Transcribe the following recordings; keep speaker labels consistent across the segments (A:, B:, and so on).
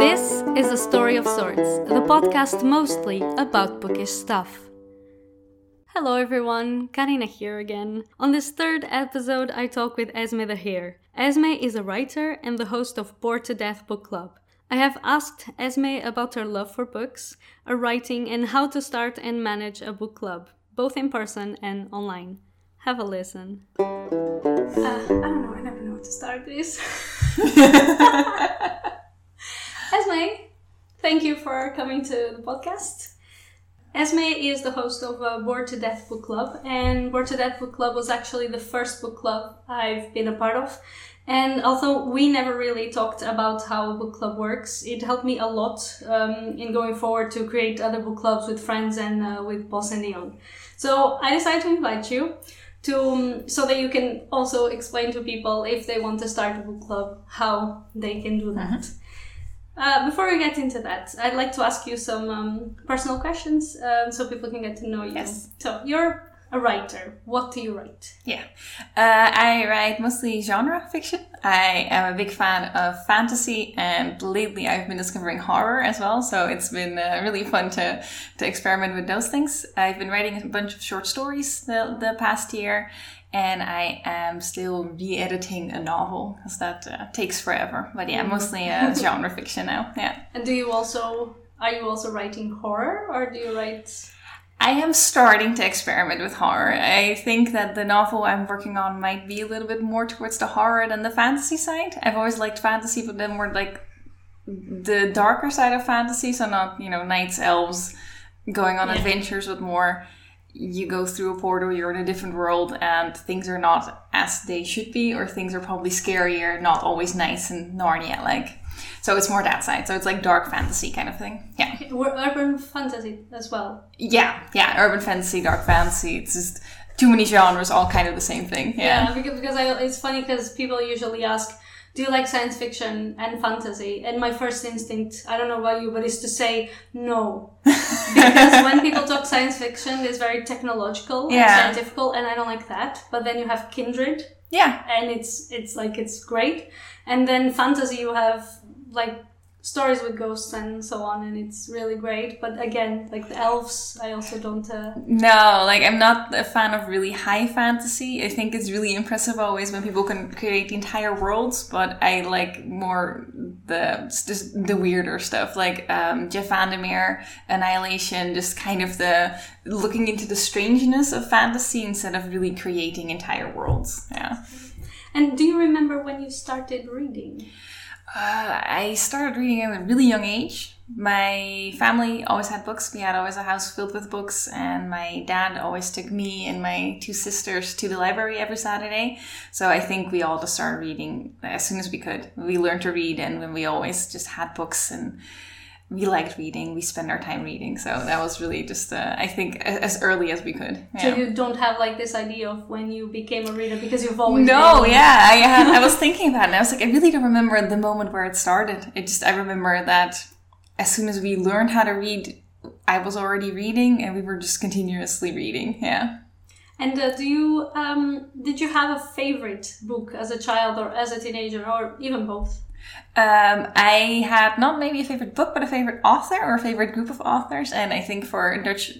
A: This is A Story of Sorts, the podcast mostly about bookish stuff. Hello everyone, Carina here again. On this third episode, I talk with Esmée de Heer. Esmée is a writer and the host of Bored to Death Book Club. I have asked Esmée about her love for books, her writing, and how to start and manage a book club, both in person and online. Have a listen. Uh, I don't know, I never know how to start this. Esmée, thank you for coming to the podcast. Esmée is the host of uh, Bored to Death Book Club, and Bored to Death Book Club was actually the first book club I've been a part of. And although we never really talked about how a book club works, it helped me a lot um, in going forward to create other book clubs with friends and uh, with Boss and Young. So I decided to invite you to um, so that you can also explain to people if they want to start a book club how they can do that. Uh, before we get into that, I'd like to ask you some um, personal questions um, so people can get to know you.
B: Yes.
A: So, you're a writer. What do you write?
B: Yeah. Uh, I write mostly genre fiction. I am a big fan of fantasy, and lately I've been discovering horror as well. So it's been uh, really fun to, to experiment with those things. I've been writing a bunch of short stories the, the past year, and I am still re-editing a novel because that uh, takes forever. But yeah, mostly uh, genre fiction now. Yeah.
A: And do you also are you also writing horror or do you write?
B: I am starting to experiment with horror. I think that the novel I'm working on might be a little bit more towards the horror than the fantasy side. I've always liked fantasy, but then more like the darker side of fantasy, so not, you know, knights, elves going on
A: Yeah.
B: adventures, but more you go through a portal, you're in a different world, and things are not as they should be, or things are probably scarier, not always nice and Narnia like. So it's more that side. So it's like dark fantasy kind of thing. Yeah.
A: Ur- Urban fantasy as well.
B: Yeah, yeah, urban fantasy, dark fantasy. It's just too many genres, all kind of the same thing. Yeah.
A: because, because I, it's funny because people usually ask, "Do you like science fiction and fantasy?" And my first instinct, I don't know about you, but is to say no, because when people talk science fiction, it's very technological
B: Yeah.
A: and scientific, and I don't like that. But then you have Kindred,
B: Yeah,
A: and it's it's like it's great, and then fantasy you have like stories with ghosts and so on, and it's really great. But again, like the elves, I also don't. Uh,
B: no, like I'm not a fan of really high fantasy. I think it's really impressive always when people can create entire worlds, but I like more the just the weirder stuff, like um, Jeff Vandermeer, Annihilation, just kind of the looking into the strangeness of fantasy instead of really creating entire worlds. Yeah.
A: and do you remember when you started reading?
B: Uh, I started reading at a really young age. My family always had books. We had always a house filled with books, and my dad always took me and my two sisters to the library every Saturday. So I think we all just started reading as soon as we could. We learned to read, and when we always just had books and we liked reading, we spent our time reading. So that was really just, uh, I think, as early as we could.
A: So you don't have like this idea of when you became a reader because you've always
B: No, yeah, I had, I was thinking about it, and I was like, I really don't remember the moment where it started. It just I remember that as soon as we learned how to read, I was already reading, and we were just continuously reading. Yeah.
A: And uh, do you um did you have a favorite book as a child or as a teenager or even both?
B: Um, I had not maybe a favorite book, but a favorite author or a favorite group of authors. And I think for Dutch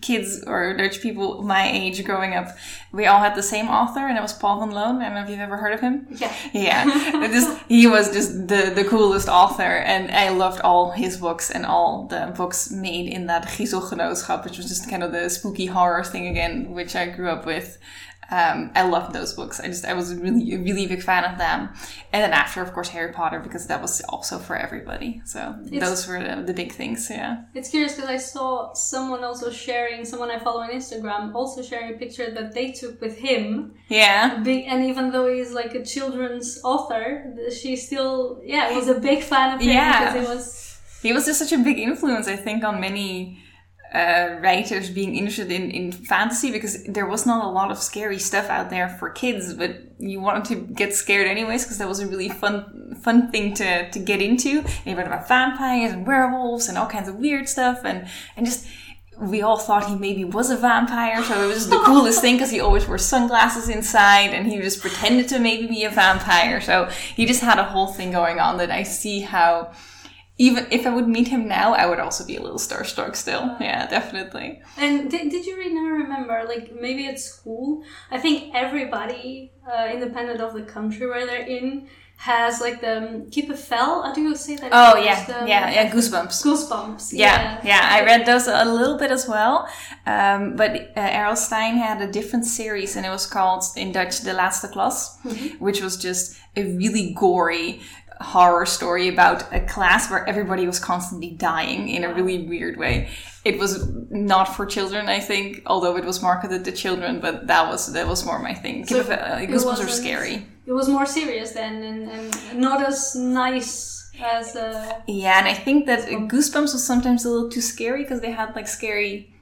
B: kids or Dutch people my age growing up, we all had the same author, and it was Paul van Loon. I don't know if you've ever heard of him.
A: Yeah.
B: Yeah, just he was just the the coolest author, and I loved all his books and all the books made in that Gieselgenootschap, which was just kind of the spooky horror thing again, which I grew up with. Um, I loved those books. I just I was really a really big fan of them, and then after, of course, Harry Potter because that was also for everybody. So
A: It's-
B: those were the, the big things. Yeah.
A: It's curious because I saw someone also sharing, someone I follow on Instagram, also sharing a picture that they took with him.
B: Yeah.
A: Big, and even though he's like a children's author, she still, yeah, was a big fan of him
B: Yeah.
A: because he was.
B: he was just such a big influence, I think, on many uh, writers being interested in, in fantasy because there was not a lot of scary stuff out there for kids, but you wanted to get scared anyways because that was a really fun fun thing to, to get into. And you read about vampires and werewolves and all kinds of weird stuff and, and just we all thought he maybe was a vampire, so it was the coolest thing because he always wore sunglasses inside and he just pretended to maybe be a vampire. So he just had a whole thing going on that I see how even if I would meet him now, I would also be a little starstruck still. Yeah, definitely.
A: And did, did you really remember, like maybe at school? I think everybody, uh, independent of the country where they're in, has like the um, fell. How do you say that?
B: Oh yeah,
A: The-
B: yeah, yeah, goosebumps.
A: Goosebumps.
B: Yeah, yeah, I read those a little bit as well. Um, but uh, R.L. Stine had a different series, and it was called in Dutch "De Laatste Klas," which was just a really gory horror story about a class where everybody was constantly dying in a really weird way. It was not for children, I think, although it was marketed to children. But that was that was more my thing.
A: So
B: Kippenvel- uh,
A: it
B: Goosebumps are scary.
A: It was more serious then, and, and not as nice as. Uh,
B: Yeah, and I think that Goosebumps was sometimes a little too scary because they had like scary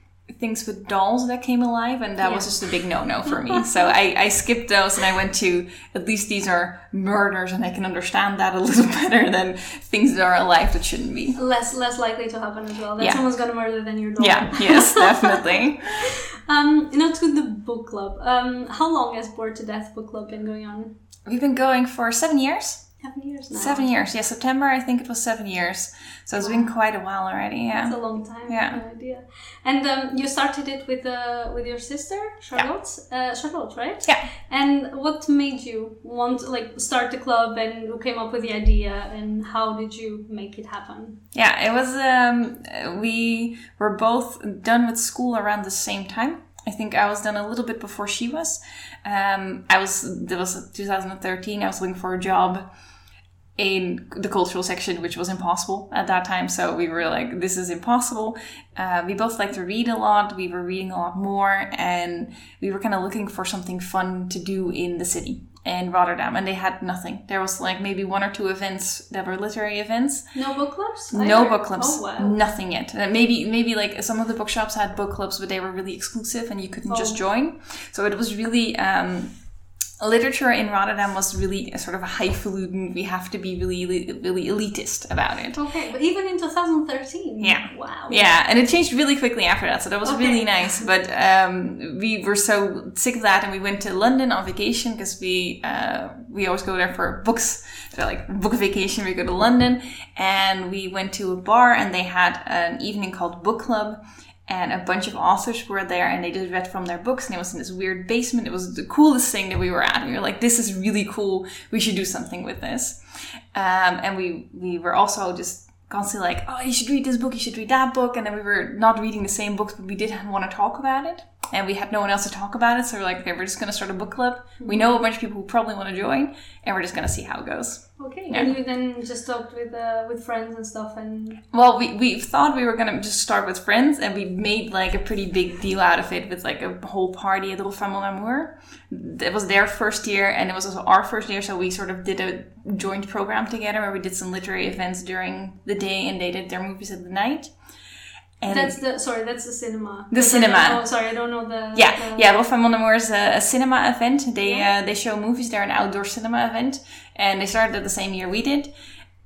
B: things with dolls that came alive, and that was just a big no no for me. so I, I skipped those and I went to at least these are murders and I can understand that a little better than things that are alive that shouldn't be.
A: less less likely to happen as well. That
B: Yeah.
A: someone's gonna murder than your dog.
B: Yeah, yes, definitely.
A: Um, know, to the book club. Um, how long has Bored to Death book club been going on?
B: We've been going for seven years.
A: Seven years now.
B: Seven years. Yeah, September, I think it was seven years. So it's been quite a while already. Yeah, it's
A: a long time.
B: Yeah.
A: No idea. And um, you started it with uh, with your sister Charlotte. Uh, Charlotte, right?
B: Yeah.
A: And what made you want like start the club, and who came up with the idea, and how did you make it happen?
B: Yeah, it was. Um, we were both done with school around the same time. I think I was done a little bit before she was. Um, I was. That was 2013. I was looking for a job in the cultural section, which was impossible at that time. So we were like, "This is impossible." Uh, we both like to read a lot. We were reading a lot more, and we were kind of looking for something fun to do in the city in Rotterdam. And they had nothing. There was like maybe one or two events that were literary events.
A: No book clubs.
B: No book clubs.
A: Oh wow.
B: Nothing yet. Uh, maybe maybe like some of the bookshops had book clubs, but they were really exclusive and you couldn't just
A: Oh.
B: join. So it was really um, literature in Rotterdam was really sort of a highfalutin. We have to be really really elitist about it.
A: Okay, but even in 2013.
B: Yeah.
A: Wow.
B: Yeah, and it changed really quickly after that, so that was
A: Okay.
B: really nice. But um, we were so sick of that, and we went to London on vacation because we uh, we always go there for books. So like book vacation, we go to London, and we went to a bar, and they had an evening called book club. And a bunch of authors were there, and they just read from their books. And it was in this weird basement. It was the coolest thing that we were at. And we were like, "This is really cool. We should do something with this." Um, and we we were also just constantly like, oh, you should read this book, you should read that book. And then we were not reading the same books, but we did want to talk about it. And we had no one else to talk about it. So we're like, okay, we're just going to start a book club. We know a bunch of people who probably want to join, and we're just going to see how it goes.
A: Okay.
B: Yeah.
A: And you then just talked with uh, with friends and stuff, and
B: Well, we, we thought we were going to just start with friends, and we made like a pretty big deal out of it with like a whole party at Rooftop Mon Amour. It was their first year, and it was also our first year, so we sort of did a joint program together where we did some literary events during the day, and they did their movies at the night. And
A: that's the sorry, that's the cinema.
B: The cinema.
A: oh, sorry, I don't know the.
B: Yeah,
A: the-
B: yeah. Rooftop Mon Amour is a, a cinema event. They
A: Yeah.
B: uh, they show movies. They're an outdoor cinema event, and they started at the same year we did.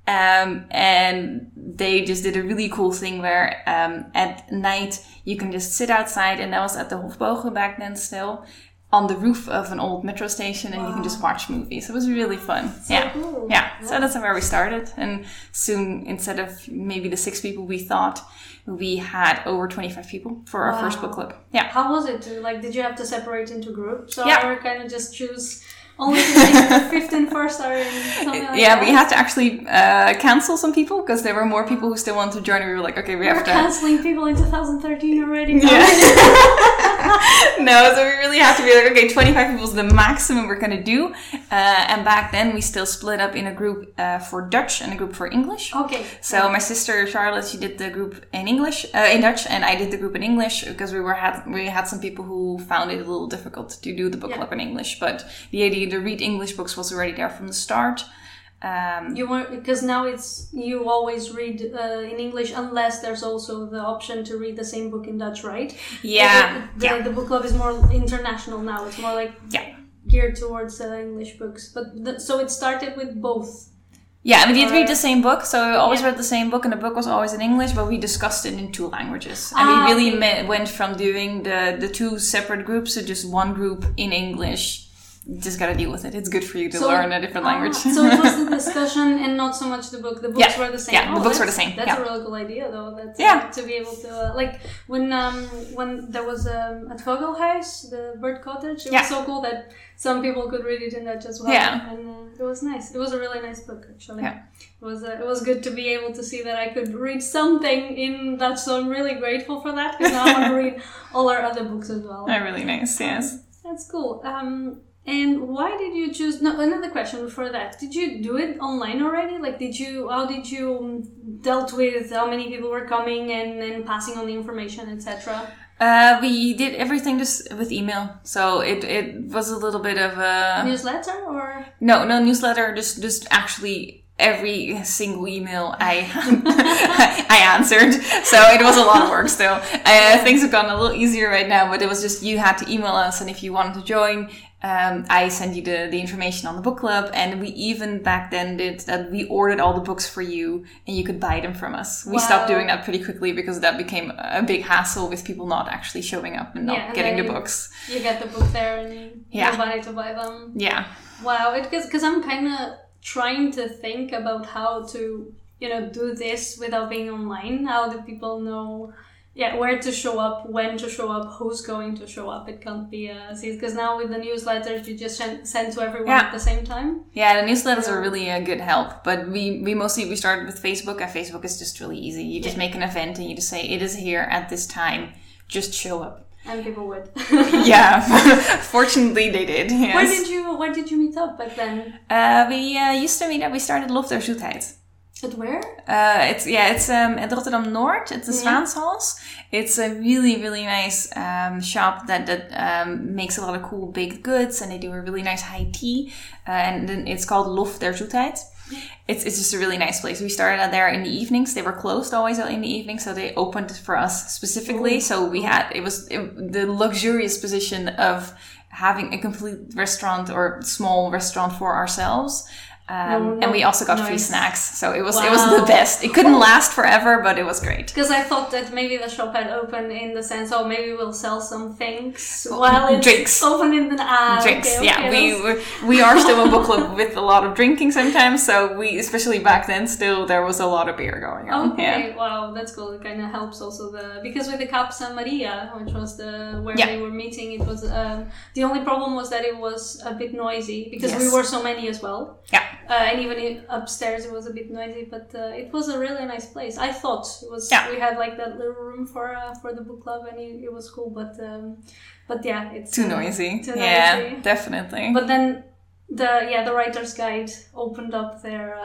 B: Um, and they just did a really cool thing where um, at night you can just sit outside, and that was at the Hofbogen back then still, on the roof of an old metro station, and you can just watch movies. It was really fun.
A: So
B: yeah.
A: cool.
B: Yeah, so that's where we started. And soon, instead of maybe the six people we thought, we had over 25 people for our first book club. Yeah.
A: How was it? Like, did you have to separate into groups, or
B: Yeah.
A: kind of just choose only the like, first are in like
B: yeah,
A: that?
B: we had to actually uh, cancel some people because there were more people who still wanted to join. We were like, okay, we
A: We're
B: have to.
A: canceling people in 2013 already.
B: Yeah. no, so we really have to be like, okay, 25 people is the maximum we're going to do. Uh, and back then, we still split up in a group uh, for Dutch and a group for English.
A: Okay.
B: So my sister Charlotte, she did the group in English, uh, in Dutch, and I did the group in English because we were had we had some people who found it a little difficult to do the book
A: Yeah.
B: club in English. But the idea to read English books was already there from the start. Um,
A: You want because now it's you always read uh, in English unless there's also the option to read the same book in Dutch, right?
B: yeah,
A: The,
B: yeah,
A: the book club is more international now. It's more like
B: yeah.
A: geared towards uh, English books. But the, so it started with both.
B: Yeah, and we did read
A: Uh,
B: the same book, so we always
A: yeah.
B: read the same book, and the book was always in English, but we discussed it in two languages. And
A: Ah,
B: we really
A: okay.
B: me- went from doing the, the two separate groups to just one group in English just gotta deal with it. It's good for you to
A: So-
B: learn a different
A: Ah,
B: language.
A: so it was the discussion and not so much the book. The books
B: Yeah,
A: were the same.
B: yeah, the
A: Oh,
B: books were the same,
A: That's
B: yeah.
A: a really cool idea, though. That's,
B: Yeah.
A: to be able to uh, like when um when there was um, at Vogelhuis the bird cottage. It
B: Yeah.
A: was so cool that some people could read it in Dutch as well.
B: Yeah.
A: and uh, it was nice. It was a really nice book actually.
B: Yeah.
A: It was uh, it was good to be able to see that I could read something in Dutch. So I'm really grateful for that because now I want to read all our other books as well.
B: Oh, really nice. Yes.
A: That's cool. Um, and why did you choose? No, another question before that. Did you do it online already? Like, did you? How did you um, dealt with how many people were coming and, and passing on the information, etc.
B: Uh, we did everything just with email, so it, it was a little bit of a
A: Newsletter or
B: no no newsletter. Just just actually every single email I I answered, so it was a lot of work still. Uh, things have gotten a little easier right now, but it was just you had to email us, and if you wanted to join, um, I send you the, the information on the book club, and we even back then did that. We ordered all the books for you, and you could buy them from us. We stopped doing that pretty quickly because that became a big hassle with people not actually showing up and not
A: Yeah, and
B: getting the
A: you-
B: books.
A: you get the book there and
B: Yeah.
A: nobody to buy them.
B: Yeah,
A: Wow, it because I'm kind of trying to think about how to you know do this without being online. How do people know? Yeah, where to show up, when to show up, who's going to show up. It can't be uh, because now with the newsletters you just send, to everyone
B: Yeah.
A: at the same time.
B: yeah. The newsletters are really a good help, but we we mostly we started with Facebook, and Facebook is just really easy. You just make an event and you just say it is here at this time. Just show up.
A: And people would.
B: Yeah, fortunately they did. Yes.
A: Where did you Where did you meet up back then?
B: Uh, we uh, used to meet up. We started Lof der Zoetheid.
A: At where?
B: Uh, it's yeah, it's um, at Rotterdam Noord. It's the Zwaanshals. It's a really really nice um, shop that that um, makes a lot of cool baked goods, and they do a really nice high tea. Uh, and then it's called Lof der Zoetheid. It's, it's just a really nice place. We started out there in the evenings. They were closed always in the evening, so they opened for us specifically. So we had it was it, the luxurious position of having a complete restaurant or small restaurant for ourselves. Um, and we also got free snacks, so it was it was the best. It couldn't last forever, but it was great.
A: Because I thought that maybe the shop had opened in the sense, oh, maybe we'll sell some things while it's
B: Drinks.
A: open in the ah,
B: Drinks,
A: okay,
B: yeah.
A: okay,
B: We we are still a book club with a lot of drinking sometimes. So we, especially back then, still there was a lot of beer going on.
A: Okay,
B: Yeah,
A: wow, that's cool. It kind of helps also the because with the Kaapse Maria, which was the where
B: Yeah.
A: we were meeting, it was um, the only problem was that it was a bit noisy because we were so many as well.
B: yeah.
A: Uh, and even i- upstairs it was a bit noisy, but uh, it was a really nice place. I thought it was.
B: Yeah.
A: We had like that little room for uh, for the book club, and it, it was cool. But um, but yeah, it's
B: Too
A: uh,
B: noisy.
A: Too
B: yeah,
A: noisy.
B: definitely.
A: But then the yeah the writer's guide opened up their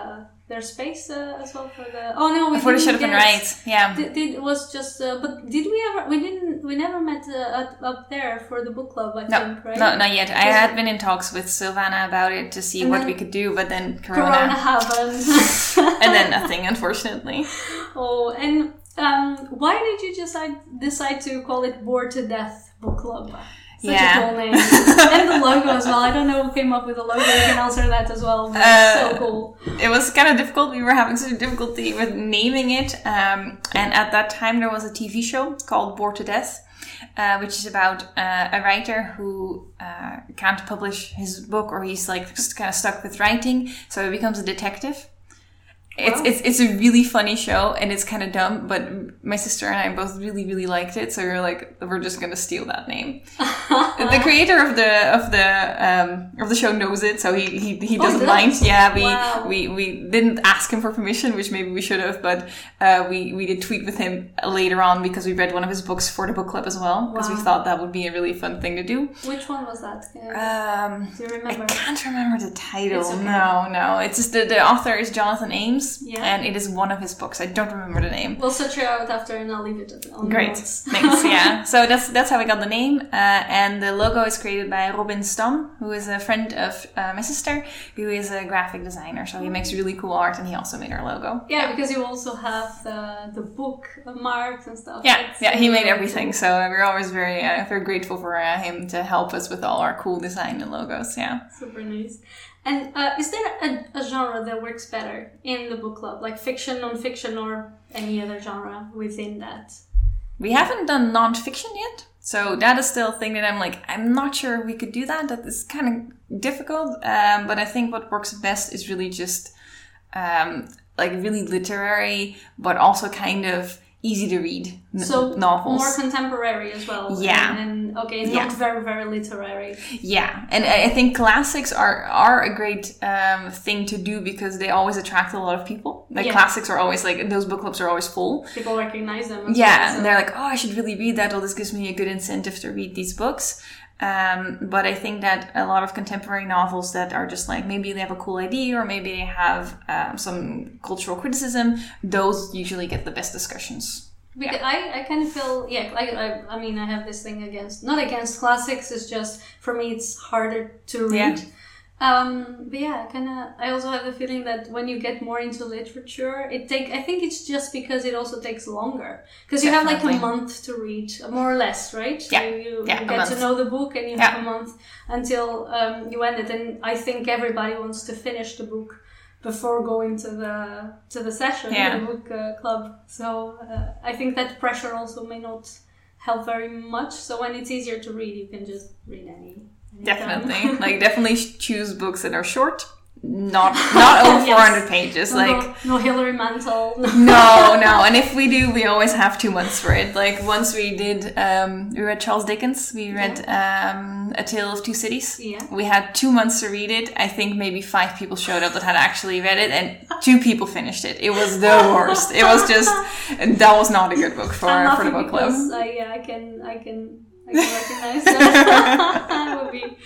A: their space uh, as well for the. Oh no, we
B: they
A: didn't
B: should have been right. Yeah.
A: Did, did was just uh, but did we ever we didn't we never met uh, up there for the book club I
B: No,
A: think right
B: no, not yet. I had been in talks with Silvana about it to see
A: And
B: what we could do, but then
A: Corona,
B: Corona,
A: happened
B: and then nothing, unfortunately.
A: oh and um, why did you decide decide to call it Bored to Death Book Club such
B: Yeah.
A: a cool name and the logo as well I don't know who came up with the logo you can answer that as well
B: Uh,
A: so cool
B: It was kind of difficult. We were having such a difficulty with naming it, um, and at that time there was a TV show called Bored to Death. Uh, which is about uh, a writer who uh, can't publish his book or he's like just kind of stuck with writing, so he becomes a detective. It's,
A: Wow.
B: it's it's a really funny show and it's kind of dumb, but my sister and I both really really liked it, so we are like, we're just gonna steal that name. the creator of the of the um, of the show knows it, so he he, he
A: Oh,
B: doesn't
A: does?
B: mind. Yeah, we
A: Wow.
B: we we didn't ask him for permission, which maybe we should have, but uh, we we did tweet with him later on because we read one of his books for the book club as well because we thought that would be a really fun thing to do.
A: which one was that.
B: Um,
A: do you remember?
B: I can't remember the title.
A: Okay.
B: No, no. It's just the, the author is Jonathan Ames,
A: Yeah.
B: and it is one of his books. I don't remember the name.
A: we'll search it out after and I'll leave it on the
B: end.
A: Great,
B: thanks. Yeah, so that's that's how we got the name, uh, and the logo is created by Robin Stam, who is a friend of uh, my sister, who is a graphic designer. So he makes really cool art, and he also made our logo.
A: Yeah, because you also have the the book marks and stuff.
B: Yeah, yeah, he made everything. So we're always very uh, very grateful for uh, him to help us with all our cool design and logos. Yeah.
A: Super nice. And uh, is there a, a genre that works better in the book club, like fiction, non-fiction, or any other genre within that?
B: We haven't done nonfiction yet. So that is still a thing that I'm like, I'm not sure we could do that. That is kind of difficult. Um, but I think what works best is really just um, like really literary, but also kind of easy to read
A: So
B: novels.
A: more contemporary as well.
B: Yeah.
A: And, and okay,
B: Yeah.
A: not very very literary.
B: Yeah, and I think classics are are a great um, thing to do because they always attract a lot of people. Like
A: Yeah.
B: classics are always like those book clubs are always full.
A: People recognize them. As
B: Yeah,
A: well,
B: and they're like, oh, I should really read that. Well, this gives me a good incentive to read these books. Um, but I think that a lot of contemporary novels that are just like maybe they have a cool idea or maybe they have um, some cultural criticism, those usually get the best discussions.
A: Because I, I kind of feel yeah like I, I mean I have this thing against not against classics it's just for me it's harder to read
B: Yeah.
A: Um but yeah kind of I also have the feeling that when you get more into literature it take I think it's just because it also takes longer because you have like a month to read more or less right
B: Yeah.
A: you, you,
B: Yeah,
A: you get to know the book and you
B: Yeah.
A: have a month until um, you end it and I think everybody wants to finish the book before going to the to the session,
B: Yeah.
A: the book uh, club. So uh, I think that pressure also may not help very much. So when it's easier to read, you can just read any.
B: Definitely, like definitely choose books that are short, not not over
A: Yes.
B: 400 pages.
A: no,
B: Like
A: no, no Hilary Mantel. No.
B: no, no. And if we do, we always have two months for it. Like once we did, um, we read Charles Dickens. We read um, A Tale of Two Cities.
A: Yeah.
B: We had two months to read it. I think maybe five people showed up that had actually read it, and two people finished it. It was the worst. It was just that was not a good book for for the book club.
A: I, yeah, I can, I can, I can recognize that. that would be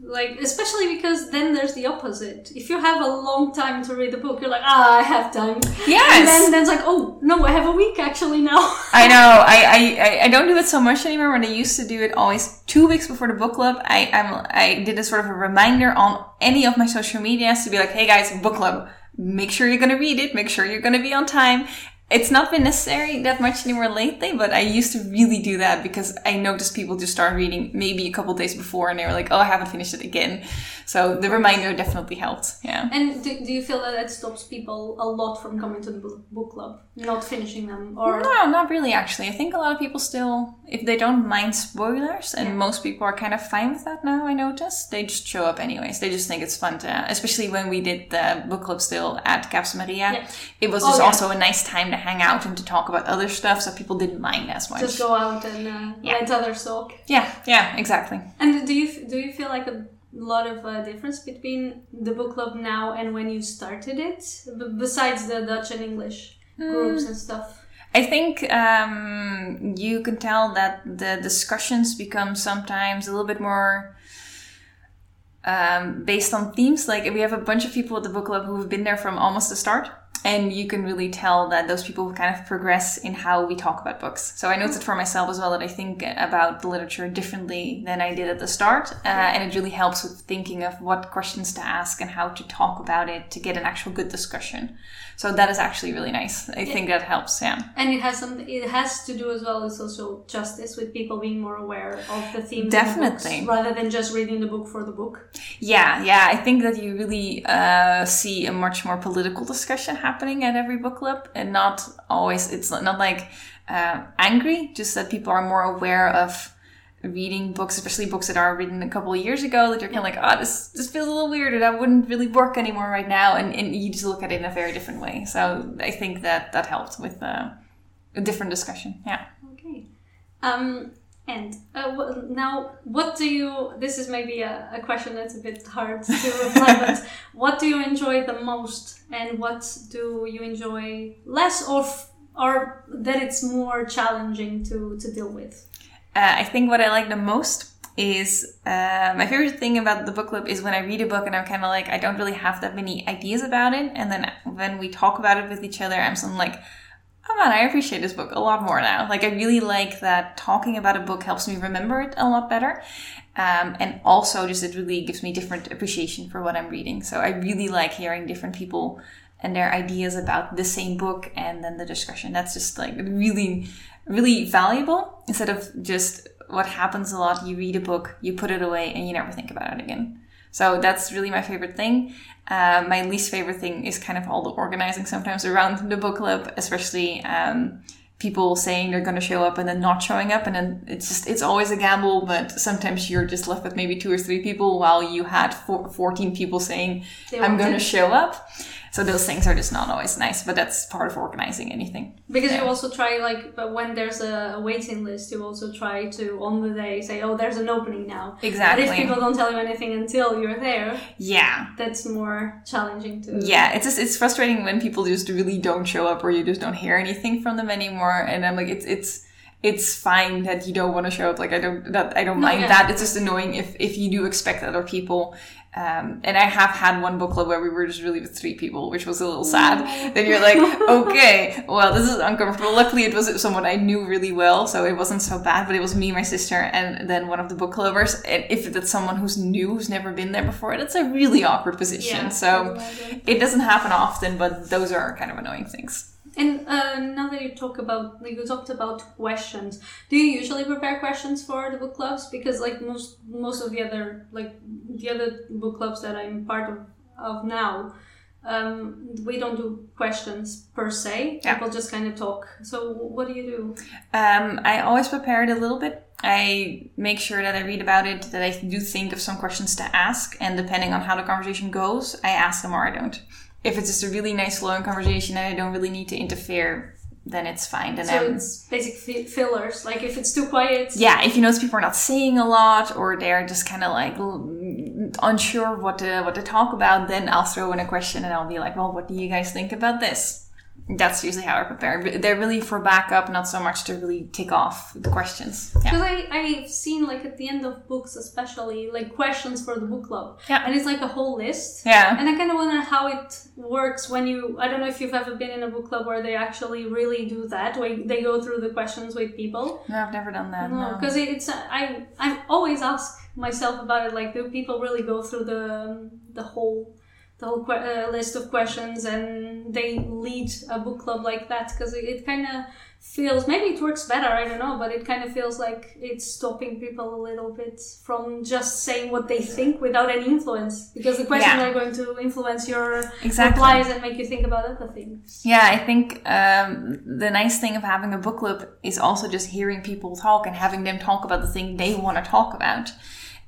A: like, especially because then there's the opposite. If you have a long time to read a book, you're like, ah, I have time.
B: Yes.
A: And then, then it's like, oh no, I have a week actually now.
B: I know. I, I, I- I don't do it so much anymore. When I used to do it always two weeks before the book club, I I'm, I did a sort of a reminder on any of my social medias to be like, hey guys, book club. Make sure you're gonna read it. Make sure you're gonna be on time. It's not been necessary that much anymore lately, but I used to really do that because I noticed people just start reading maybe a couple days before and they were like, oh, I haven't finished it again. So the reminder definitely helped. Yeah.
A: And do, do you feel that that stops people a lot from coming to the book, club, not finishing them, or
B: No, not really actually. I think a lot of people still, if they don't mind spoilers, and most people are kind of fine with that now, I notice, they just show up anyways. They just think it's fun to, especially when we did the book club still at Kaapse Maria.
A: Yeah.
B: It was
A: Oh,
B: just
A: yeah.
B: also a nice time to hang out and to talk about other stuff, so people didn't mind as much.
A: just go out and uh,
B: Yeah.
A: let others talk?
B: yeah, yeah, exactly.
A: And do you do you feel like a lot of uh, difference between the book club now and when you started it, b- besides the Dutch and English groups and stuff?
B: I think um, you can tell that the discussions become sometimes a little bit more um, based on themes. Like we have a bunch of people at the book club who've been there from almost the start. And you can really tell that those people kind of progress in how we talk about books. So I noticed it for myself as well that I think about the literature differently than I did at the start. Uh, and it really helps with thinking of what questions to ask and how to talk about it to get an actual good discussion. So that is actually really nice. I think that helps, yeah.
A: And it has some. It has to do as well with social justice, with people being more aware of the themes, in the books,
B: Definitely.
A: rather than just reading the book for the book.
B: Yeah, yeah. I think that you really uh, see a much more political discussion happening at every book club, and not always. It's not like uh, angry, just that people are more aware of reading books, especially books that are written a couple of years ago. That you're kind of like, oh, this this feels a little weird, or that wouldn't really work anymore right now, and, and you just look at it in a very different way. So I think that that helped with uh, a different discussion. Yeah.
A: Okay. Um, and uh, now, what do you? This is maybe a, a question that's a bit hard to reply, but what do you enjoy the most, and what do you enjoy less, or or that it's more challenging to to deal with?
B: Uh, I think what I like the most is uh, my favorite thing about the book club is when I read a book and I'm kind of like I don't really have that many ideas about it, and then when we talk about it with each other, I'm something like, oh man, I appreciate this book a lot more now. Like I really like that talking about a book helps me remember it a lot better, um, and also just it really gives me different appreciation for what I'm reading. So I really like hearing different people and their ideas about the same book and then the discussion. That's just like really, really valuable instead of just what happens a lot. You read a book, you put it away, and you never think about it again. So that's really my favorite thing. Uh, my least favorite thing is kind of all the organizing sometimes around the book club, especially um, people saying they're going to show up and then not showing up and then it's just it's always a gamble but sometimes you're just left with maybe two or three people while you had four, 14 people saying i'm going to show up so those things are just not always nice but that's part of organizing anything
A: Because you also try like, but when there's a, a waiting list, you also try to on the day say, "Oh, there's an opening now."
B: exactly
A: But if people don't tell you anything until you're there,
B: yeah
A: that's more challenging to.
B: yeah it's just it's frustrating when people just really don't show up or you just don't hear anything from them anymore and i'm like it's it's it's fine that you don't want to show up like i don't that i don't
A: No,
B: mind
A: yeah.
B: that it's just annoying if if you do expect other people um, and I have had one book club where we were just really with three people, which was a little sad. then you're like, okay, well, this is uncomfortable. Luckily, it was someone I knew really well, so it wasn't so bad. But it was me, my sister, and then one of the book lovers. And if that's someone who's new, who's never been there before, that's a really awkward position.
A: Yeah,
B: so it doesn't happen often, but those are kind of annoying things.
A: And uh, now that you talk about, like, you talked about questions. Do you usually prepare questions for the book clubs? Because like most most of the other like the other book clubs that I'm part of of now, um, we don't do questions per se.
B: Yeah.
A: People just kind of talk. So what do you do?
B: Um, I always prepare it a little bit. I make sure that I read about it, that I do think of some questions to ask, and depending on how the conversation goes, I ask them or I don't. If it's just a really nice flowing conversation and I don't really need to interfere, then it's fine. Then
A: So
B: I'm,
A: it's basic fi- fillers. Like if it's too quiet,
B: yeah, if you notice people are not saying a lot or they're just kind of like l- unsure what to what to talk about, then I'll throw in a question and I'll be like, "Well, what do you guys think about this?" That's usually how I prepare. They're really for backup, not so much to really tick off the questions. Yeah.
A: Because I, I've seen like at the end of books especially like questions for the book club.
B: Yeah.
A: And it's like a whole list.
B: Yeah.
A: And I kind of wonder how it works when you. I don't know if you've ever been in a book club where they actually really do that, where they go through the questions with people.
B: No, I've never done that. No.
A: because it's. I I always ask myself about it. Like, do people really go through the the whole whole que- uh, list of questions and they lead a book club like that? Because it, it kind of feels maybe it works better. I don't know, but it kind of feels like it's stopping people a little bit from just saying what they think without any influence. Because the questions
B: Yeah.
A: are going to influence your
B: Exactly.
A: replies and make you think about other things.
B: Yeah, I think um, the nice thing of having a book club is also just hearing people talk and having them talk about the thing they want to talk about.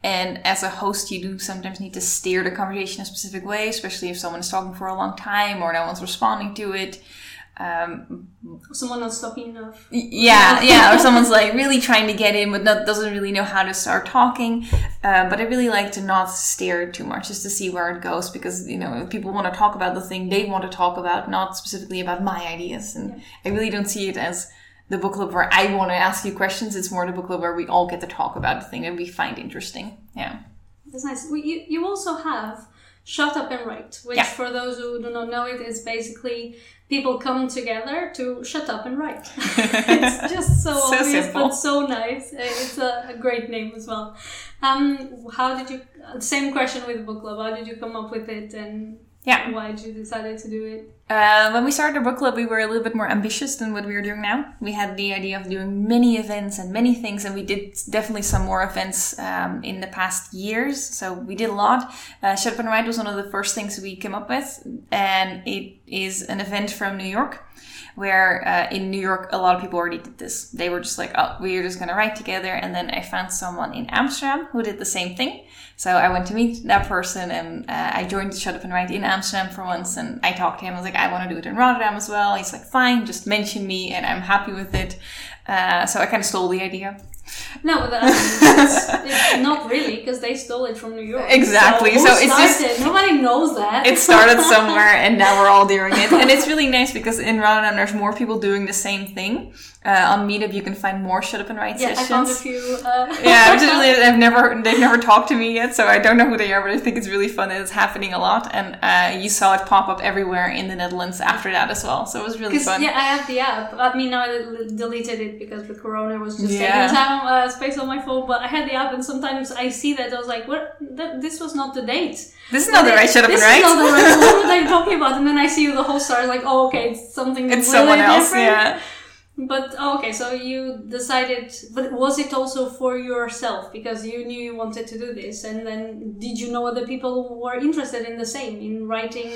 B: And as a host, you do sometimes need to steer the conversation a specific way, especially if someone is talking for a long time or no one's responding to it. Um,
A: Someone not stopping enough.
B: yeah, yeah, or someone's like really trying to get in but not, doesn't really know how to start talking. Uh, but I really like to not steer too much, just to see where it goes, because you know if people want to talk about the thing they want to talk about, not specifically about my ideas. And I really don't see it as the book club where I want to ask you questions. It's more the book club where we all get to talk about the thing that we find interesting. Yeah.
A: That's nice. We, you, you also have Shut Up and Write, which
B: Yeah.
A: for those who do not know it is basically people come together to shut up and write. it's just so,
B: So
A: obvious
B: simple.
A: but so nice. It's a, a great name as well. Um, how did you? uh, Same question with the book club. How did you come up with it, and
B: Yeah.
A: why did you decide to do it?
B: Uh, when we started our book club, we were a little bit more ambitious than what we are doing now. We had the idea of doing many events and many things, and we did definitely some more events um, in the past years. So we did a lot. Uh, Shut Up and Write was one of the first things we came up with, and it is an event from New York. Where uh, in New York, a lot of people already did this. They were just like, oh, we're just gonna write together. And then I found someone in Amsterdam who did the same thing. So I went to meet that person and uh, I joined the Shut Up and Write in Amsterdam for once. And I talked to him. I was like, I want to do it in Rotterdam as well. He's like, fine, just mention me and I'm happy with it. Uh, so I kind of stole the idea.
A: No, but um, it's, it's not really because they stole it from New York.
B: Exactly,
A: So,
B: so it's just-
A: nobody knows that.
B: It started somewhere and now we're all doing it. And it's really nice because in Rotterdam there's more people doing the same thing. Uh, on Meetup you can find more Shut Up and Write
A: yeah, I
B: sessions.
A: found a few. Uh,
B: yeah, which is really, I've never, they've never talked to me yet, so I don't know who they are, but I think it's really fun and it's happening a lot. And uh, you saw it pop up everywhere in the Netherlands after that as well, so it was really fun.
A: yeah, I have the app. I mean, I deleted it because the corona was just
B: Yeah.
A: taking time uh, space on my phone. But I had the app, and sometimes I see that I was like, "What? That, this was not the date.
B: This is not the right Shut Up
A: this
B: and Write.
A: is not the right. What were they talking about?" And then I see the whole star. Like, oh, okay, it's something.
B: It's
A: really
B: someone else,
A: different.
B: yeah.
A: But oh, okay, so you decided, but was it also for yourself because you knew you wanted to do this, and then did you know other people were interested in the same in writing?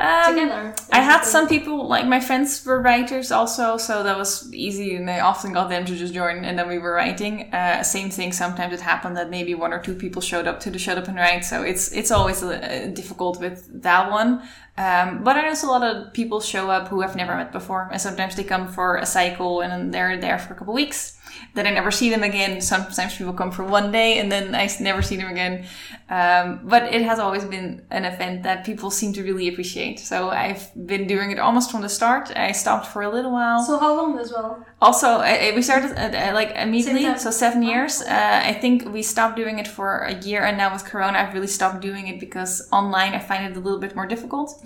B: Um,
A: together?
B: I had some people, like my friends were writers also, so that was easy and I often got them to just join and then we were writing. Uh, same thing, sometimes it happened that maybe one or two people showed up to the Shut Up and Write, so it's it's always uh, difficult with that one. Um, but I know a lot of people show up who I've never met before, and sometimes they come for a cycle and then they're there for a couple weeks. Then I never see them again. Sometimes people come for one day and then I never see them again. Um, but it has always been an event that people seem to really appreciate. So I've been doing it almost from the start. I stopped for a little while.
A: So how long as well?
B: Also, uh, we started uh, uh, like immediately, so seven years. Uh, I think we stopped doing it for a year, and now with Corona, I've really stopped doing it because online I find it a little bit more difficult.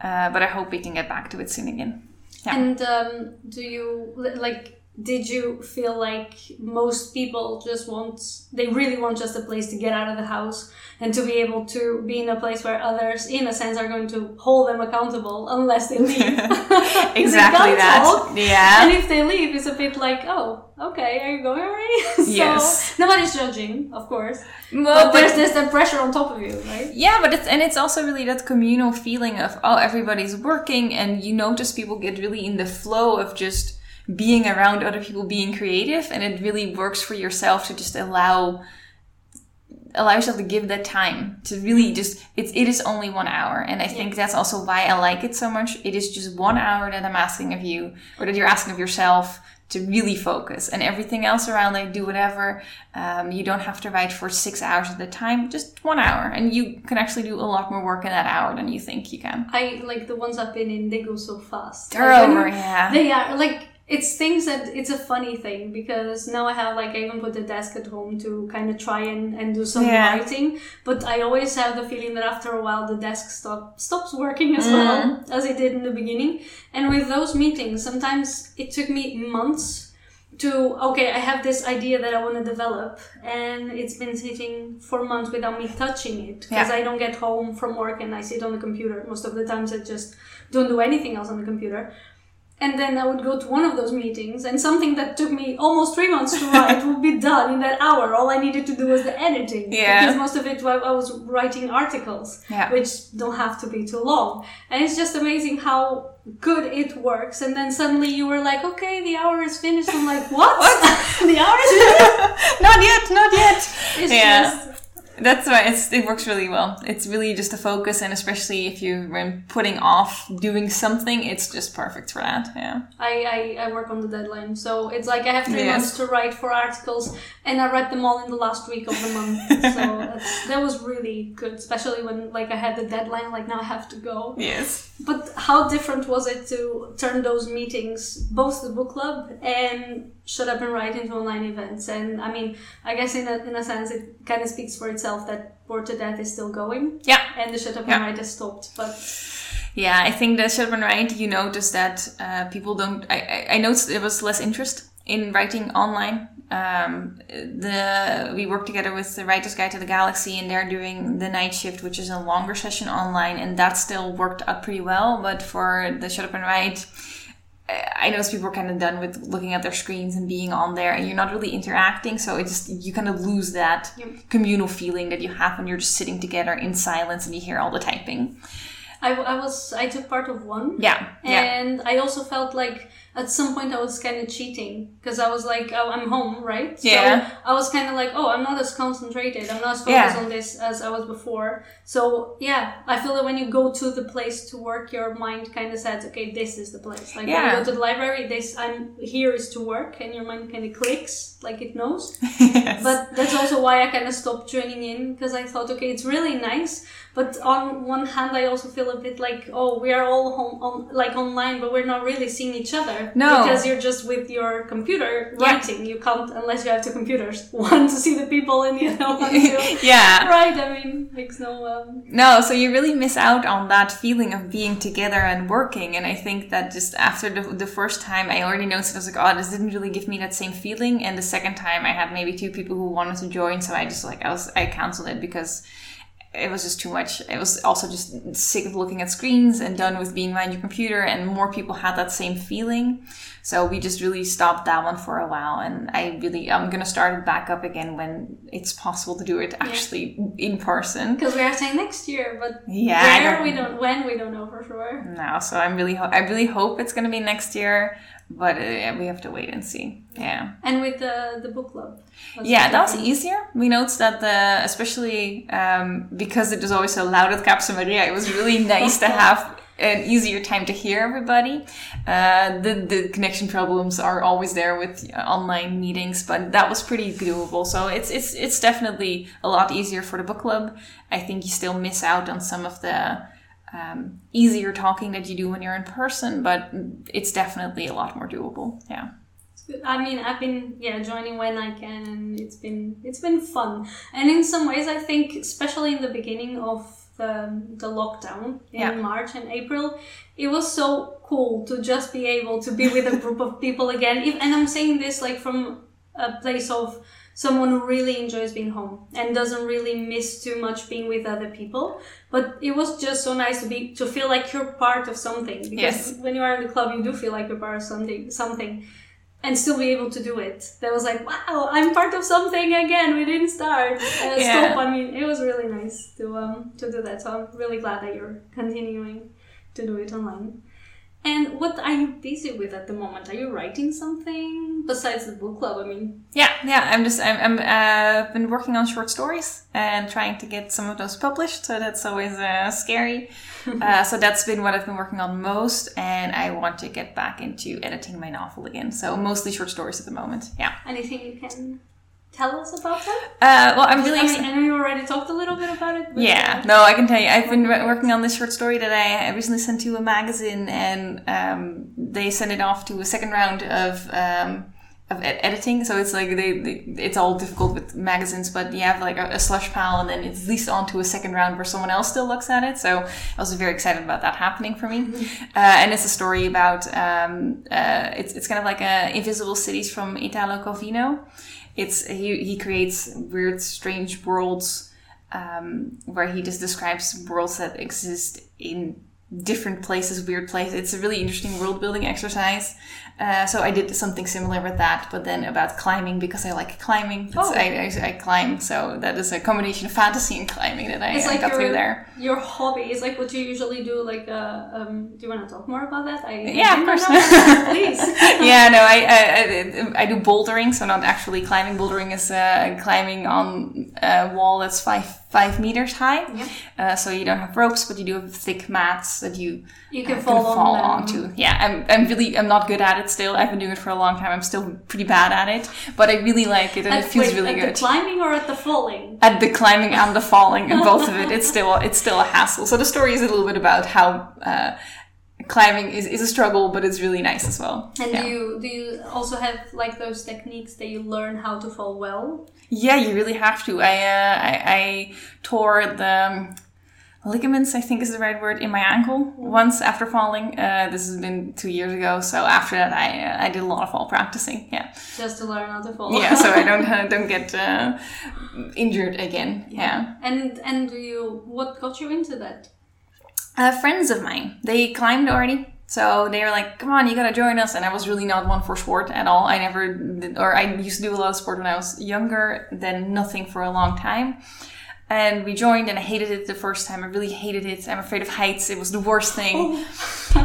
B: Uh, but I hope we can get back to it soon again. Yeah.
A: And um, do you like? Did you feel like most people just want? They really want just a place to get out of the house and to be able to be in a place where others, in a sense, are going to hold them accountable unless they leave.
B: Exactly
A: can't
B: that.
A: talk.
B: Yeah.
A: And if they leave, it's a bit like, oh, okay, are you going already? so
B: Yes.
A: nobody's judging, of course.
B: Well,
A: But there's this that pressure on top of you, right?
B: Yeah, but it's and it's also really that communal feeling of oh everybody's working and you notice people get really in the flow of just being around other people being creative and it really works for yourself to just allow allow yourself to give that time to really just it's it is only one hour and i think that's also why i like it so much. It is just one hour that i'm asking of you or that you're asking of yourself to really focus and everything else around like do whatever. Um, you don't have to write for six hours at a time just one hour and you can actually do a lot more work in that hour than you think you can.
A: I like the ones I've been in, they go so fast.
B: they're
A: Like,
B: over yeah.
A: They are like it's things that it's a funny thing because now I have like I even put a desk at home to kind of try and, and do some
B: Yeah.
A: writing, but I always have the feeling that after a while the desk stop stops working as
B: Mm.
A: well as it did in the beginning. And with those meetings, sometimes it took me months to okay, I have this idea that I want to develop, and it's been sitting for months without me touching it because
B: Yeah.
A: I don't get home from work and I sit on the computer. Most of the times, I just don't do anything else on the computer. And then I would go to one of those meetings, and something that took me almost three months to write would be done in that hour. All I needed to do was the editing.
B: Yeah.
A: Because most of it, I I was writing articles,
B: Yeah.
A: which don't have to be too long. And it's just amazing how good it works. And then suddenly you were like, okay, the hour is finished. I'm like, what? the hour is finished?
B: not yet not yet
A: It's
B: Yeah.
A: just,
B: That's why it's, it works really well. It's really just a focus, and especially if you've been putting off doing something, it's just perfect for that. Yeah.
A: I, I, I work on the deadline. So it's like I have three
B: Yes.
A: months to write for articles, and I read them all in the last week of the month. so that's, that was really good, especially when like I had the deadline, like now I have to go.
B: Yes.
A: But how different was it to turn those meetings, both the book club and Shut Up and Write, into online events? And I mean, I guess in a, in a sense, it kind of speaks for itself that Bored to Death is still going,
B: Yeah.
A: and the Shut Up
B: Yeah.
A: and Write has stopped. But
B: Yeah, I think the Shut Up and Write, you notice that uh, people don't. I, I, I noticed there was less interest in writing online. Um, the we work together with the Writers Guide to the Galaxy, and they're doing the night shift, which is a longer session online, and that still worked out pretty well. But for the Shut Up and Write, I noticed people were kind of done with looking at their screens and being on there, and you're not really interacting. So it just you kind of lose that
A: Yep.
B: communal feeling that you have when you're just sitting together in silence and you hear all the typing.
A: I, I was I took part of one.
B: Yeah, yeah.
A: And I also felt like at some point I was kind of cheating because I was like, oh, I'm home, right?
B: Yeah.
A: I was kind of like, oh, I'm not as concentrated. I'm not as focused
B: Yeah.
A: on this as I was before. So yeah, I feel that when you go to the place to work, your mind kind of says, okay, this is the place. Like when
B: Yeah.
A: you go to the library, this I'm here is to work, and your mind kind of clicks, like it knows.
B: Yes.
A: But that's also why I kind of stopped joining in because I thought, okay, it's really nice. But on one hand, I also feel a bit like, oh, we are all home, on, like online, but we're not really seeing each other.
B: No.
A: Because you're just with your computer
B: Yeah.
A: You can't, unless you have two computers. One to see the people and the other one to
B: yeah.
A: right. I mean, makes no. Um,
B: No, so you really miss out on that feeling of being together and working. And I think that just after the, the first time, I already noticed, I was like, oh, this didn't really give me that same feeling. And the second time, I had maybe two people who wanted to join. So I just like, I was, I canceled it because it was just too much. It was also just sick of looking at screens and done with being behind your computer, and more people had that same feeling. So we just really stopped that one for a while, and I really I'm gonna start it back up again when it's possible to do it actually in person.
A: Because we are saying next year, but
B: Yeah,
A: where
B: don't-
A: we don't, when we don't know for sure.
B: No, so I'm really ho- I really hope it's gonna be next year, but uh, we have to wait and see. Yeah.
A: And with the the book club.
B: Yeah, that was easier. We noticed that the especially um, because it was always so loud at Kaapse Maria, it was really nice to have an easier time to hear everybody. Uh, the the connection problems are always there with online meetings, but that was pretty doable. So it's it's it's definitely a lot easier for the book club. I think you still miss out on some of the um, easier talking that you do when you're in person, but it's definitely a lot more doable. Yeah.
A: I mean, I've been yeah joining when I can, and it's been it's been fun. And in some ways, I think, especially in the beginning of the the lockdown in
B: Yeah.
A: March and April, it was so cool to just be able to be with a group of people again. If, and I'm saying this like from a place of someone who really enjoys being home and doesn't really miss too much being with other people. But it was just so nice to be to feel like you're part of something because
B: Yes.
A: when you are in the club, you do feel like you're part of something. Something and still be able to do it. That was like, wow, I'm part of something again. We didn't start. Uh,
B: Yeah.
A: Stop. I mean, it was really nice to um to do that. So I'm really glad that you're continuing to do it online. And what are you busy with at the moment? Are you writing something besides the book club? I mean,
B: Yeah, yeah. I'm just I'm, I'm uh, been working on short stories and trying to get some of those published. So that's always uh, scary. uh, so that's been what I've been working on most, and I want to get back into editing my novel again. So mostly short stories at the moment. Yeah.
A: anything you can tell us about that?
B: Uh, well, I'm really.
A: I mean, I know you already talked a little bit about it.
B: Yeah, no, I can tell you. I've been wo- working on this short story that I recently sent to a magazine, and um, they sent it off to a second round of um, of ed- editing. So it's like they, they it's all difficult with magazines, but you have like a, a slush pile, and then it's leased onto a second round where someone else still looks at it. So I was very excited about that happening for me. Uh, and it's a story about um, uh, it's it's kind of like a invisible cities from Italo Calvino. It's he he creates weird, strange worlds um, where he just describes worlds that exist in different places, weird places. It's a really interesting world building exercise. Uh, so I did something similar with that, but then about climbing because I like climbing.
A: Oh.
B: I, I, I climb, so that is a combination of fantasy and climbing that I,
A: It's
B: I
A: like
B: got through
A: your,
B: there.
A: your hobby is like what you usually do. Like, uh, um, do you want to talk more about that? I,
B: Yeah,
A: I
B: of course.
A: Please.
B: yeah, no, I, I I I do bouldering, so not actually climbing. Bouldering is uh, climbing on a wall that's five five meters high.
A: Yeah.
B: Uh, so you don't have ropes, but you do have thick mats that you
A: You
B: uh,
A: can fall, on
B: onto. Yeah, I'm I'm really I'm not good at it still. I've been doing it for a long time. I'm still pretty bad at it, but I really like it and
A: At,
B: it feels
A: wait,
B: really
A: at
B: good.
A: the climbing or at the falling?
B: at the climbing and the falling and both of it, it's still it's still a hassle. So the story is a little bit about how. Uh, Climbing is, is a struggle, but it's really nice as well.
A: And
B: Yeah.
A: do you do you also have like those techniques that you learn how to fall well?
B: Yeah, you really have to. I uh, I, I tore the um, ligaments, I think is the right word, in my ankle once after falling. Uh, this has been two years ago, so after that, I uh, I did a lot of fall practicing. Yeah,
A: Just to learn how to fall.
B: yeah, so I don't uh, don't get uh, injured again. Yeah.
A: And and do you what got you into that?
B: Uh, friends of mine, they climbed already. So they were like, come on, you gotta join us. And I was really not one for sport at all. I never did, or I used to do a lot of sport when I was younger, then nothing for a long time. And we joined and I hated it the first time. I really hated it. I'm afraid of heights. It was the worst thing.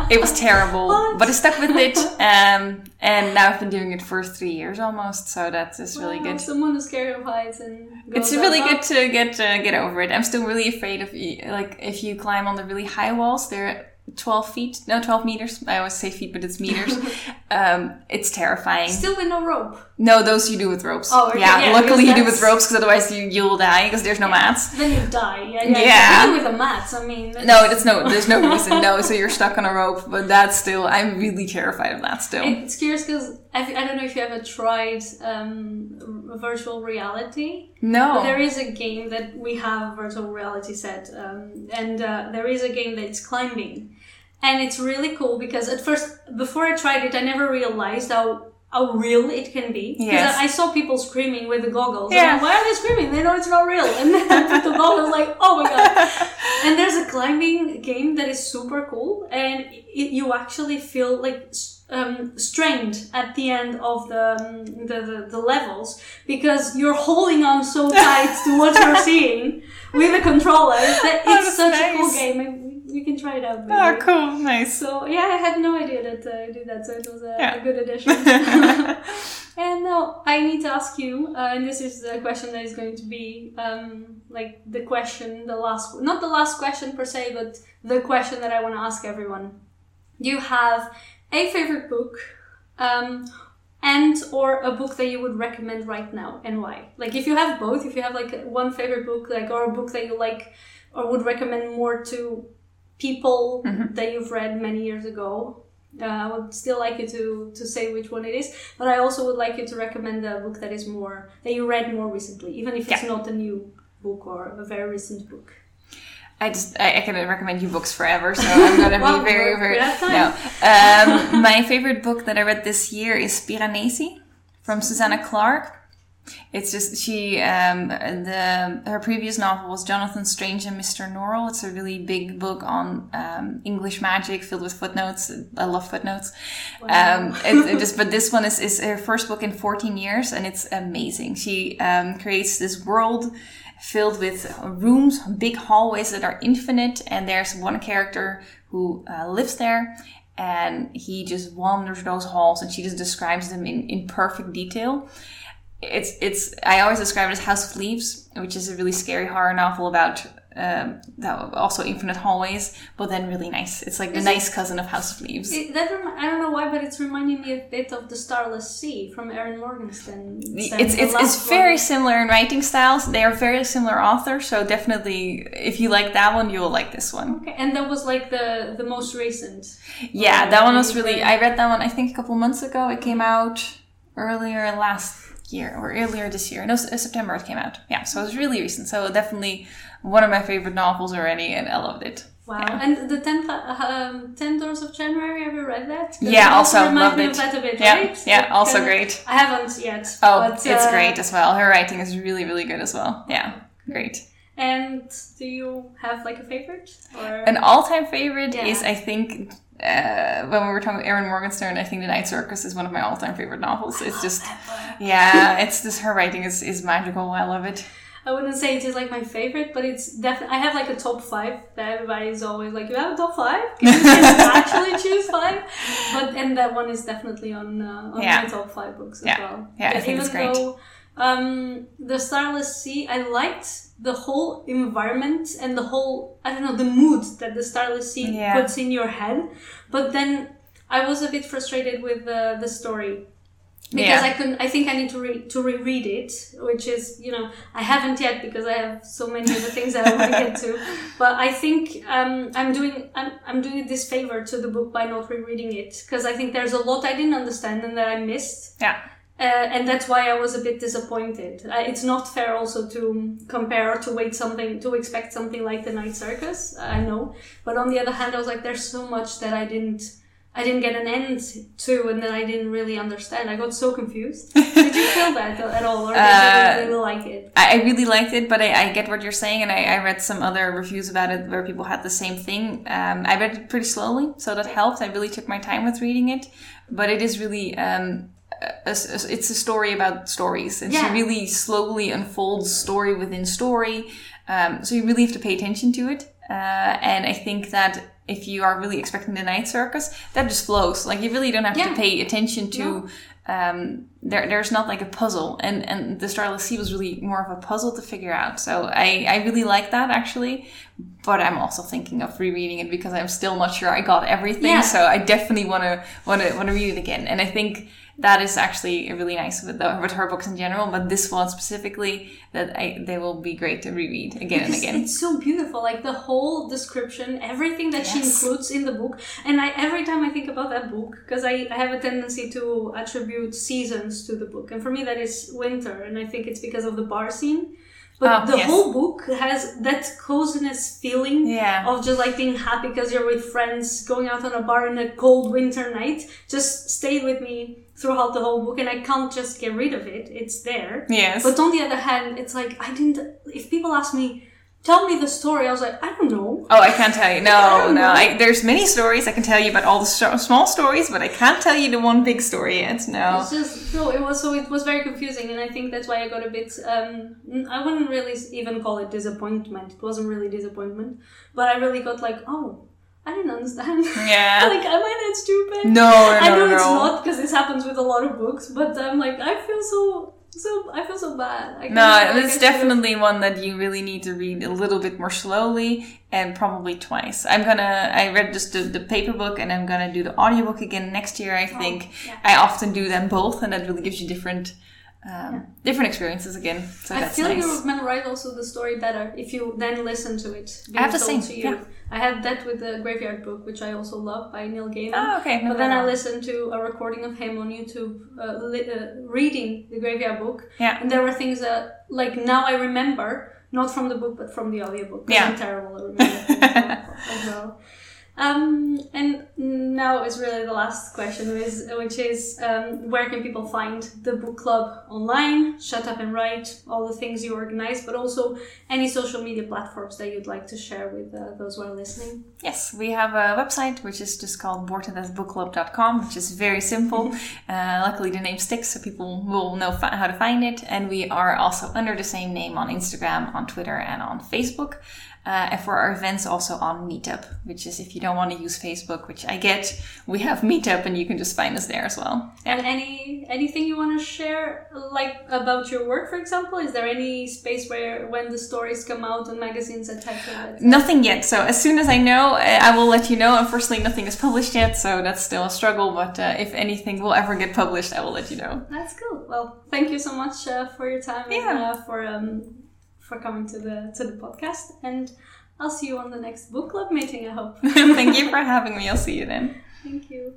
B: It was terrible,
A: What?
B: but I stuck with it. Um, and now I've been doing it for three years almost. So that is really
A: Wow,
B: good.
A: Someone who's scared of heights and
B: It's really
A: up.
B: good to get uh, get over it. I'm still really afraid of like if you climb on the really high walls. They're 12 feet, no 12 meters. I always say feet, but it's meters. um, it's terrifying.
A: Still with no rope.
B: No, those you do with ropes.
A: Oh, okay,
B: yeah,
A: yeah,
B: Luckily, you do with ropes because otherwise you you'll die because there's no mats.
A: Then you die. Yeah, yeah.
B: Yeah.
A: With the mats, I mean.
B: No, it's no. There's no reason. No, so you're stuck on a rope. But that's still. I'm really terrified of that still.
A: It's curious because I, I don't know if you ever tried um, virtual reality.
B: No.
A: But there is a game that we have a virtual reality set, um, and uh, there is a game that's climbing, and it's really cool because at first, before I tried it, I never realized how how real it can be. Because
B: Yes.
A: I, I saw people screaming with the goggles.
B: Yeah.
A: I'm, Why are they screaming? They know it's not real. And then I put the goggles like, oh my god. And there's a climbing game that is super cool, and it, you actually feel like um, strained at the end of the, um, the, the the levels because you're holding on so tight to what you're seeing with a controller. That it's such a cool game. You can try it out.
B: Oh, cool, nice.
A: So yeah, I had no idea that uh, I did that. So it was a,
B: Yeah.
A: a good addition. and now I need to ask you, uh, and this is the question that is going to be um, like the question, the last, not the last question per se, but the question that I want to ask everyone. Do you have a favorite book, um, and or a book that you would recommend right now, and why? Like if you have both, if you have like one favorite book, like or a book that you like or would recommend more to people that you've read many years ago. Uh, I would still like you to, to say which one it is, but I also would like you to recommend a book that is more that you read more recently, even if it's
B: Yeah.
A: not a new book or a very recent book.
B: I just I, I can recommend you books forever, so I'm gonna
A: Well,
B: be very very
A: we're out of time.
B: no. Um, my favorite book that I read this year is Piranesi from Susanna Clarke. It's just she um, the her previous novel was Jonathan Strange and Mr. Norrell. It's a really big book on um, English magic filled with footnotes. I love footnotes. Um, it, it just but this one is is her first book in 14 years and it's amazing. She um, creates this world filled with rooms, big hallways that are infinite, and there's one character who uh, lives there, and he just wanders those halls, and she just describes them in, in perfect detail. It's it's I always describe it as House of Leaves, which is a really scary horror novel about um, that also infinite hallways, but then really nice. It's like the
A: Is it-
B: nice cousin of House of Leaves.
A: It, that remi- I don't know why, but it's reminding me a bit of the Starless Sea from Erin Morgenstern.
B: it's it's, it's very
A: one.
B: similar in writing styles. They are very similar authors, so definitely if you like that one, you will like this one.
A: Okay, and that was like the the most recent.
B: Yeah, that one was really. I read that one I think a couple months ago. It came out earlier last year or earlier this year. No, September it came out. Yeah, so it was really recent. So definitely one of my favorite novels already, and I loved it.
A: Wow,
B: Yeah.
A: and the 10, um, 10 Doors of January, have you read that?
B: Yeah, also
A: reminds
B: loved
A: me
B: it.
A: Of that a bit,
B: Yeah,
A: right?
B: yeah, also great.
A: I haven't yet.
B: Oh,
A: but,
B: it's
A: uh,
B: great as well. Her writing is really, really good as well. Yeah, great.
A: And do you have like a favorite? Or
B: An all-time favorite
A: Yeah.
B: is, I think, uh, when we were talking about Erin Morgenstern, I think The Night Circus is one of my all-time favorite novels. It's just, yeah, it's just her writing is, is magical. I love it.
A: I wouldn't say it is like my favorite, but it's definitely. I have like a top five that everybody is always like, "You have a top five? Can you actually choose five? But and that one is definitely on uh, on
B: Yeah.
A: my top five books as
B: Yeah.
A: well.
B: Yeah, I think
A: even
B: it's great.
A: though um, the Starless Sea, I liked the whole environment and the whole I don't know the mood that the Starless Sea
B: Yeah.
A: puts in your head, but then I was a bit frustrated with the the story because
B: Yeah.
A: I couldn't. I think I need to re- to reread it, which is you know I haven't yet because I have so many other things that I want to get to. But I think um, I'm doing I'm, I'm doing a disfavor to the book by not rereading it because I think there's a lot I didn't understand and that I missed.
B: Yeah.
A: Uh, and that's why I was a bit disappointed. Uh, it's not fair also to compare or to wait something to expect something like the Night Circus. I know, but on the other hand, I was like, there's so much that I didn't, I didn't get an end to, and then I didn't really understand. I got so confused. did you feel that at all, or did
B: Uh,
A: you really like it?
B: I, I really liked it, but I, I get what you're saying, and I, I read some other reviews about it where people had the same thing. Um, I read it pretty slowly, so that helped. I really took my time with reading it, but it is really um, a, a- it's a story about stories, and she really slowly unfolds story within story. Um, so you really have to pay attention to it, uh, and I think that. If you are really expecting the night circus, that just flows. Like you really don't have
A: Yeah.
B: to pay attention to
A: No.
B: um, there, there's not like a puzzle. And, and the starless sea was really more of a puzzle to figure out. So I, I really like that actually. But i'm also thinking of rereading it because i'm still not sure i got everything.
A: Yeah.
B: so i definitely want to want to want to read it again. And i think that is actually really nice with, the, with her books in general. But this one specifically that I, they will be great to reread again and again.
A: It's so beautiful, like the whole description, everything that she includes in the book. And I every time I think about that book, because I, I have a tendency to attribute seasons to the book, and for me that is winter, and I think it's because of the bar scene. But
B: Oh,
A: the
B: yes.
A: whole book has that coziness feeling
B: Yeah.
A: of just like being happy because you're with friends, going out on a bar in a cold winter night. Just stayed with me throughout the whole book, and I can't just get rid of it. It's there.
B: Yes.
A: But on the other hand, it's like I didn't. If people ask me, tell me the story, I was like, I don't know.
B: Oh, I can't tell you. No, no. I, there's many stories I can tell you about all the small stories, but I can't tell you the one big story yet. No.
A: It's just no. It was so. It was very confusing, and I think that's why I got a bit. Um, I wouldn't really even call it disappointment. It wasn't really disappointment, but I really got like, oh, I didn't understand.
B: Yeah.
A: like, am I that stupid?
B: No, no,
A: I know
B: no,
A: it's
B: no.
A: not because this happens with a lot of books, but I'm like, I feel so, so, I feel so bad. I
B: No,
A: kinda feel like
B: it's definitely one that you really need to read a little bit more slowly and probably twice. I'm gonna, I read just the, the paper book and I'm gonna do the audiobook again next year, I oh, think.
A: Oh, yeah.
B: I often do them both and that really gives you different, um, different experiences again. So
A: I
B: that's
A: feel
B: nice.
A: you memorize also the story better if you then listen to it.
B: I have the same,
A: to you.
B: yeah.
A: I had that with the Graveyard Book, which I also love by Neil Gaiman.
B: Oh, okay. No,
A: But then
B: no,
A: I listened to a recording of him on YouTube uh, li- uh, reading the Graveyard Book.
B: Yeah.
A: And there were things that, like, now I remember, not from the book, but from the audiobook.
B: Yeah.
A: I'm terrible at remembering as well. Um, and now is really the last question, which is um, where can people find the book club online? Shut up and write, all the things you organize, but also any social media platforms that you'd like to share with uh, those who are listening.
B: Yes, we have a website which is just called boredtodeathbookclub.com, which is very simple. uh, luckily, the name sticks, so people will know fi- how to find it. And we are also under the same name on Instagram, on Twitter, and on Facebook. Uh, and for our events, also on Meetup, which is if you don't want to use Facebook, which I get, we have Meetup, and you can just find us there as well.
A: And any anything you want to share, like about your work, for example? Is there any space where, when the stories come out on magazines, and types etc.?
B: Nothing yet. So as soon as I know, I will let you know. Unfortunately, nothing is published yet, so that's still a struggle. But uh, if anything will ever get published, I will let you know.
A: That's cool. Well, thank you so much uh, for your time and
B: Yeah.
A: uh, for um, for coming to the to the podcast. And I'll see you on the next book club meeting. I hope.
B: Thank you for having me. I'll see you then.
A: Thank you.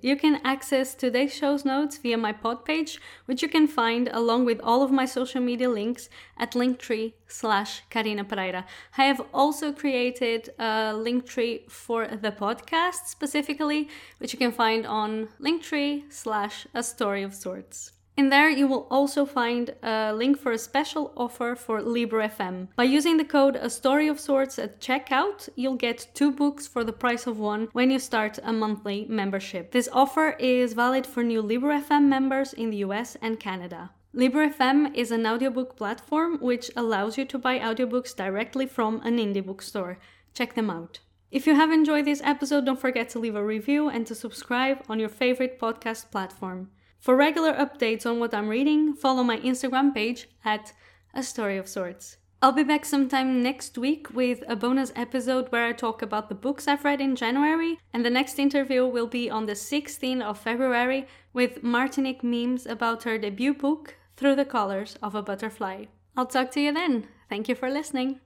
A: You can access today's show's notes via my pod page, which you can find along with all of my social media links at linktree slash Carina Pereira. I have also created a linktree for the podcast specifically, which you can find on linktree slash a story of sorts. In there, you will also find a link for a special offer for Libro FM. By using the code A Story of Sorts at checkout, you'll get two books for the price of one when you start a monthly membership. This offer is valid for new Libro FM members in the US and Canada. Libro FM is an audiobook platform which allows you to buy audiobooks directly from an indie bookstore. Check them out. If you have enjoyed this episode, don't forget to leave a review and to subscribe on your favorite podcast platform. For regular updates on what I'm reading, follow my Instagram page at A Story of Sorts. I'll be back sometime next week with a bonus episode where I talk about the books I've read in January, and the next interview will be on the 16th of February with Martinique Memes about her debut book, Through the Colors of a Butterfly. I'll talk to you then. Thank you for listening.